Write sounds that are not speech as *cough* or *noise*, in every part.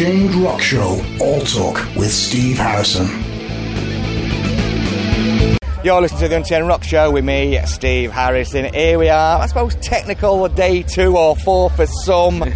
Unchained Rock Show All Talk with Steve Harrison. You're listening to the Unchained Rock Show with me, Steve Harrison. Here we are, I suppose technical day two or four for some. *laughs* uh,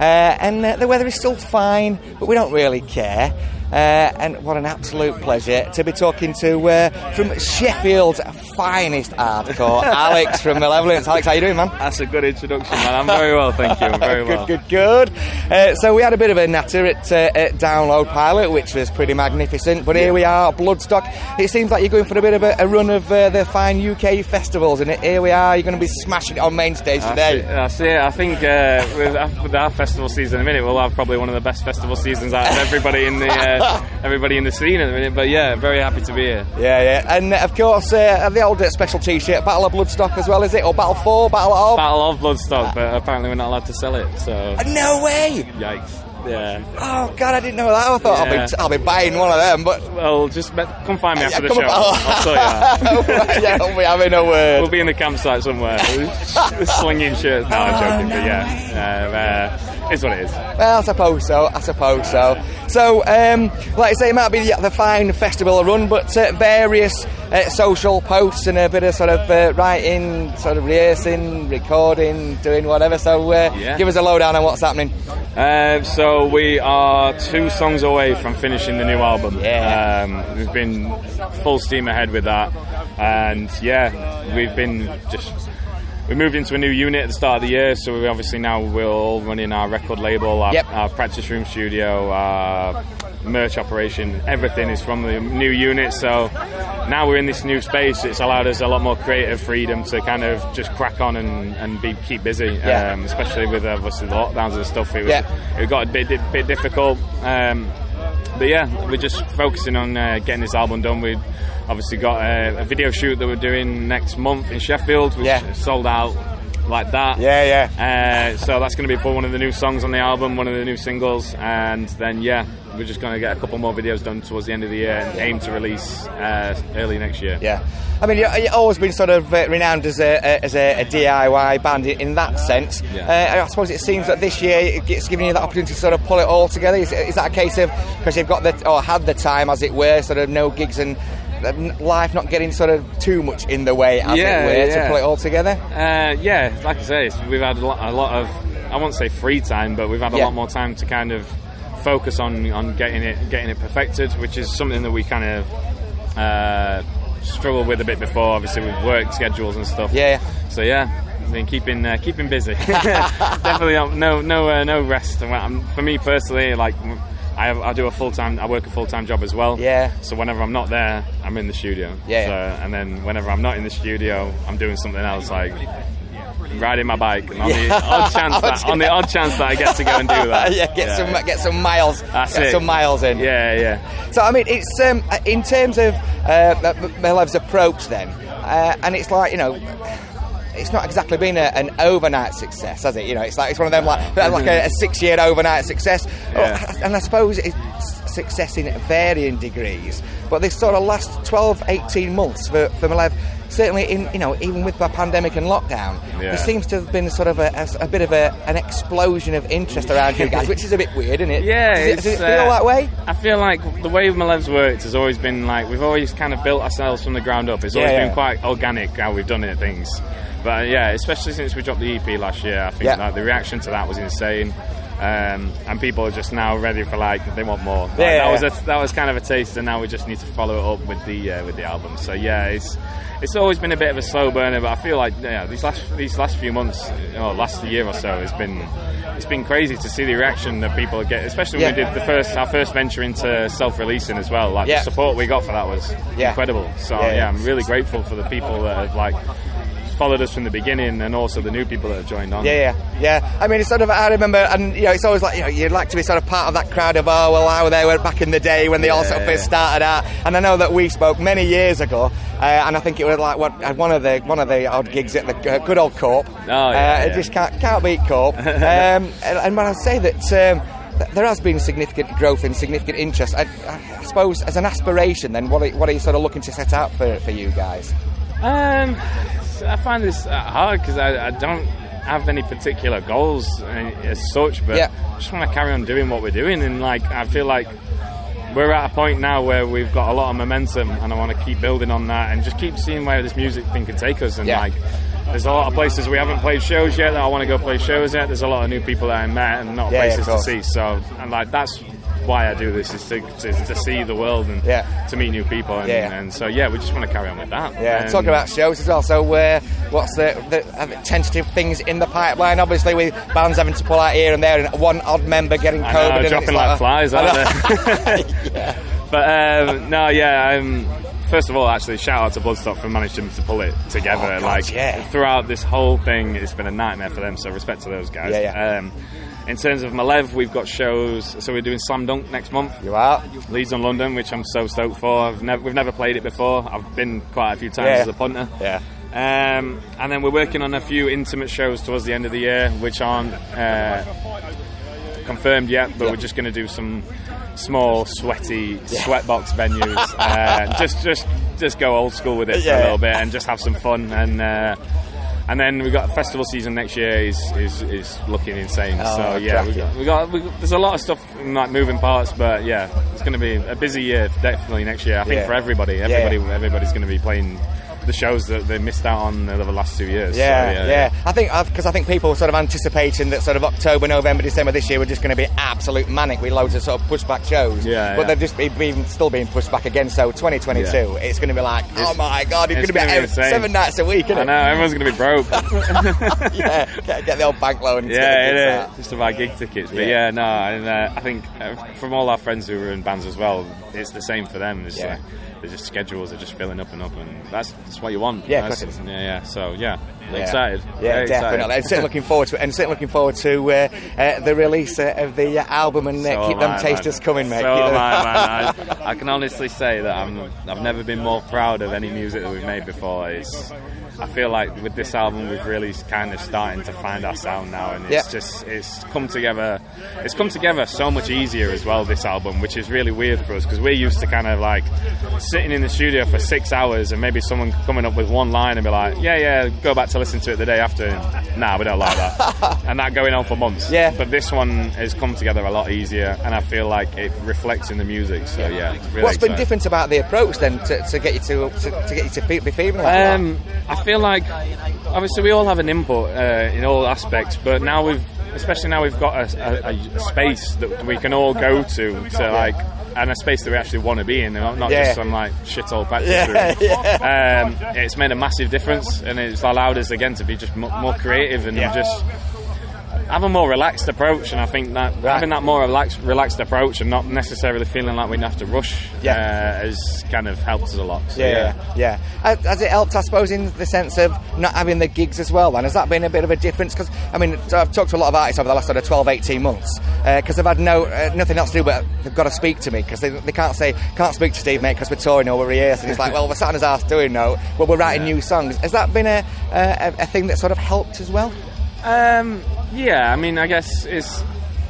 and uh, the weather is still fine, but we don't really care. Uh, and what an absolute pleasure to be talking to uh, from Sheffield's finest hardcore, *laughs* Alex from Malevolence. Alex, how you doing, man? That's a good introduction, man. I'm very well, thank you. I'm very *laughs* good, well. good, good. Uh, so we had a bit of a natter at, uh, at Download Pilot, which was pretty magnificent. But here we are, Bloodstock. It seems like you're going for a bit of a, a run of uh, the fine UK festivals, and here we are. You're going to be smashing it on main stage today. That's it. I think uh, with, with our festival season in a minute, we'll have probably one of the best festival seasons out of everybody in the uh, *laughs* everybody in the scene at the minute. But yeah, very happy to be here. Yeah, yeah, and uh, of course uh, the old uh, special T-shirt, Battle of Bloodstock as well, is it, or Battle for, Battle of? Battle of Bloodstock, but apparently we're not allowed to sell it. So no way! Yikes! Yeah. Oh God, I didn't know that. I thought Yeah. I'll be I'll be buying one of them, but Well, just come find me Yeah, after the show. I'll tell you. *laughs* Right, yeah, we'll be having a word. We'll be in the campsite somewhere, *laughs* slinging shirts. No, I'm joking, but yeah, uh, uh, it's what it is. Well, I suppose so. I suppose so. So, um, like I say, it might be the, the fine festival run, but uh, various uh, social posts and a bit of sort of uh, writing, sort of rehearsing, recording, doing whatever. So, uh, Yeah. give us a lowdown on what's happening. Uh, so we are two songs away from finishing the new album. Yeah. Um, we've been full steam ahead with that, and yeah, we've been just. We moved into a new unit at the start of the year, so we obviously now we're all running our record label, our, Yep. our practice room studio, our merch operation. Everything is from the new unit. So now we're in this new space. It's allowed us a lot more creative freedom to kind of just crack on and, and be keep busy. Yeah. Um, especially with obviously the lockdowns and stuff. It was Yeah. it got a bit bit difficult. Um, but yeah, we're just focusing on uh, getting this album done. We've obviously got a, a video shoot that we're doing next month in Sheffield, which Yeah. sold out like that. Yeah, yeah. Uh, so that's going to be for one of the new songs on the album, one of the new singles, and then yeah, we're just going to get a couple more videos done towards the end of the year and aim to release uh, early next year. Yeah, I mean, you- you've always been sort of uh, renowned as a, as a, a DIY band in, that sense. Yeah. Uh, I suppose it seems that this year it's giving you the opportunity to sort of pull it all together. Is, is that a case of because you've got the or had the time, as it were, sort of no gigs and life not getting sort of too much in the way, as Yeah, it were, yeah. to pull it all together? Uh, yeah, like I say, we've had a lot, a lot of, I won't say free time, but we've had a Yeah. lot more time to kind of focus on, on getting it getting it perfected, which is something that we kind of uh, struggled with a bit before, obviously with work schedules and stuff. Yeah. So yeah, been keeping uh, keeping busy. *laughs* *laughs* Definitely um, no no uh, no rest. And um, For me personally, like. I, have, I do a full time. I work a full time job as well. Yeah. So whenever I'm not there, I'm in the studio. Yeah. So, and then whenever I'm not in the studio, I'm doing something else, like riding my bike. And on the odd chance *laughs* that on the odd chance that I get to go and do *laughs* that. yeah, get some get some miles, That's get it. some miles in. Yeah, yeah. So I mean, it's um, in terms of uh, Malev's approach then, uh, and it's like you know. It's not exactly been a, an overnight success, has it? You know, it's like it's one of them like like a, a six-year overnight success, Yeah. And I suppose it's success in varying degrees. But this sort of last 12, 18 months for for Malev, certainly in you know even with the pandemic and lockdown, Yeah. there seems to have been sort of a, a, a bit of a, an explosion of interest around you guys, *laughs* which is a bit weird, isn't it? Yeah, does it, does it uh, feel that way? I feel like the way Malev's worked has always been like we've always kind of built ourselves from the ground up. It's always yeah. been quite organic how we've done it things. But yeah, especially since we dropped the EP last year, I think Yeah. like, the reaction to that was insane. Um, and people are just now ready for like they want more. Like, Yeah, that yeah, was a, that was kind of a taste, and now we just need to follow it up with the uh, with the album. So yeah, it's it's always been a bit of a slow burner, but I feel like yeah, these last these last few months, or last year or so, it's been it's been crazy to see the reaction that people get, especially when we did the first our first venture into self-releasing as well. Like Yeah. the support we got for that was Yeah. incredible. So Yeah, yeah, yeah. I'm really grateful for the people that have like followed us from the beginning, and also the new people that have joined on. Yeah, yeah, yeah. I mean, it's sort of. I remember, and you know, it's always like you know, you'd like to be sort of part of that crowd of oh well, how they were back in the day when they all sort of first started out. And I know that we spoke many years ago, uh, and I think it was like what one of the one of the odd gigs at the uh, good old Corp. Oh, yeah, uh, yeah. It just can't can't beat Corp. *laughs* um, and, and when I say that. Um, there has been significant growth and significant interest. I, I suppose, as an aspiration, then, what are, what are you sort of looking to set out for, for you guys? Um, I find this uh, hard because I, I don't. have any particular goals uh, as such, but Yeah. I just want to carry on doing what we're doing. And like, I feel like we're at a point now where we've got a lot of momentum, and I want to keep building on that and just keep seeing where this music thing can take us. And Yeah. like, there's a lot of places we haven't played shows yet that I want to go play shows at. There's a lot of new people that I met and not Yeah, places to see. So, and like that's why I do this is to, to, to see the world and Yeah. to meet new people. And, Yeah. and so yeah, we just want to carry on with that. Yeah, And- talking about shows as well. So, uh, what's the, the uh, tentative things in the pipeline? Obviously, with bands having to pull out here and there, and one odd member getting I COVID, know, and dropping it's like flies, aren't they? *laughs* *laughs* But um, no, yeah. Um, first of all, actually, shout out to Bloodstock for managing to pull it together. Oh, God, like yeah. throughout this whole thing, it's been a nightmare for them. So respect to those guys. Yeah, yeah. Um, in terms of Malev, we've got shows. So we're doing Slam Dunk next month. You are. Leeds on London, which I'm so stoked for. I've never, we've never played it before. I've been quite a few times Yeah. as a punter. Yeah. Um, and then we're working on a few intimate shows towards the end of the year, which aren't uh, confirmed yet, but we're just going to do some small, sweaty sweatbox venues. Uh, just, just, just go old school with it for a little bit and just have some fun. And uh, and then we've got festival season next year is is, is looking insane. Oh, so yeah, we got, we got, we there's a lot of stuff like moving parts, but yeah, it's going to be a busy year definitely next year. I think Yeah. for everybody, Yeah. everybody, everybody's going to be playing the shows that they missed out on over the last two years. So, Yeah, yeah, I think because I think people were sort of anticipating that sort of October, November, December this year were just going to be absolute manic with loads of sort of pushback shows. Yeah, but yeah. they're just be, being, still being pushed back again. So 2022, Yeah. it's going to be like, oh my god, it's, it's going to be be seven nights a week. Isn't I it? know everyone's going to be broke. *laughs* yeah, get, get the old bank loan. yeah, it Just to buy gig tickets. But Yeah. yeah, no, and uh, I think uh, from all our friends who were in bands as well, it's the same for them. It's Yeah. like there's just schedules are just filling up and up, and that's that's what you want. Yeah, of That's- course it is. yeah, yeah. So yeah, Yeah. excited. Yeah, Very excited. definitely. Certainly looking forward to it. And certainly looking forward to uh, uh, the release uh, of the uh, album and uh, So keep them I, tasters man. coming, mate. So *laughs* I, man. I, I can honestly say that I'm, I've never been more proud of any music that we've made before. It's, I feel like with this album, we've really kind of starting to find our sound now, and it's Yeah. just it's come together. It's come together so much easier as well. This album, which is really weird for us because we're used to kind of like sitting in the studio for six hours and maybe someone coming up with one line and be like, "Yeah, yeah, go back to listen to it the day after." Nah, we don't like that, *laughs* and that going on for months. Yeah. but this one has come together a lot easier, and I feel like it reflects in the music. So yeah, really What's been different about the approach then to, to get you to, to, to get you to be feeling like um, that? I feel like obviously we all have an input uh, in all aspects, but now we've, especially now we've got a, a, a space that we can all go to to like. And a space that we actually want to be in, not not Yeah. just some like shithole practice Yeah, room. *laughs* Um, it's made a massive difference, and it's allowed us again to be just mo- more creative and Yeah. just have a more relaxed approach. And I think that Right. having that more relaxed, relaxed approach and not necessarily feeling like we have to rush Yeah. uh, has kind of helped us a lot. So, Yeah, yeah. Has, has it helped, I suppose, in the sense of not having the gigs as well? Then has that been a bit of a difference? Because I mean, I've talked to a lot of artists over the last sort of 12, 18 months because they've had no uh, nothing else to do, but they've got to speak to me because they, they can't say can't speak to Steve mate because we're touring or we're rehearsing. It's like, well, we're sat on his ass doing no, well, we're writing Yeah. new songs. Has that been a, a a thing that sort of helped as well? Um, yeah, I mean, I guess it's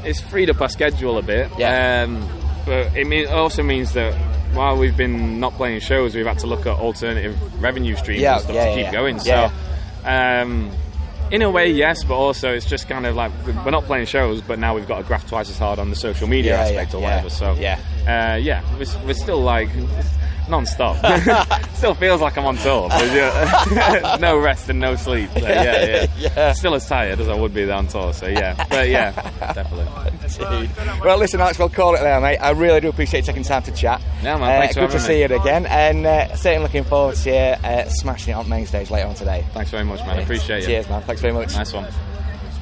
it's freed up our schedule a bit. Yeah. Um, but it mean, also means that while we've been not playing shows, we've had to look at alternative revenue streams Yeah, and stuff yeah, to keep yeah. going. So, um, in a way, yes, but also it's just kind of like we're not playing shows, but now we've got to graft twice as hard on the social media aspect or whatever. So, yeah. uh, yeah, we're, we're still like non-stop. *laughs* still feels like I'm on tour. But yeah, *laughs* no rest and no sleep. So, yeah, yeah, *laughs* Yeah. Still as tired as I would be on tour. So yeah, but yeah, definitely. Well, listen, Alex, we'll call it there, mate. I really do appreciate you taking time to chat. Yeah, man, Uh, good to see me. you again, and uh, certainly looking forward to uh, smashing it on main stage later on today. Thanks very much, man. Appreciate it. Cheers, man. Thanks very much. Nice one.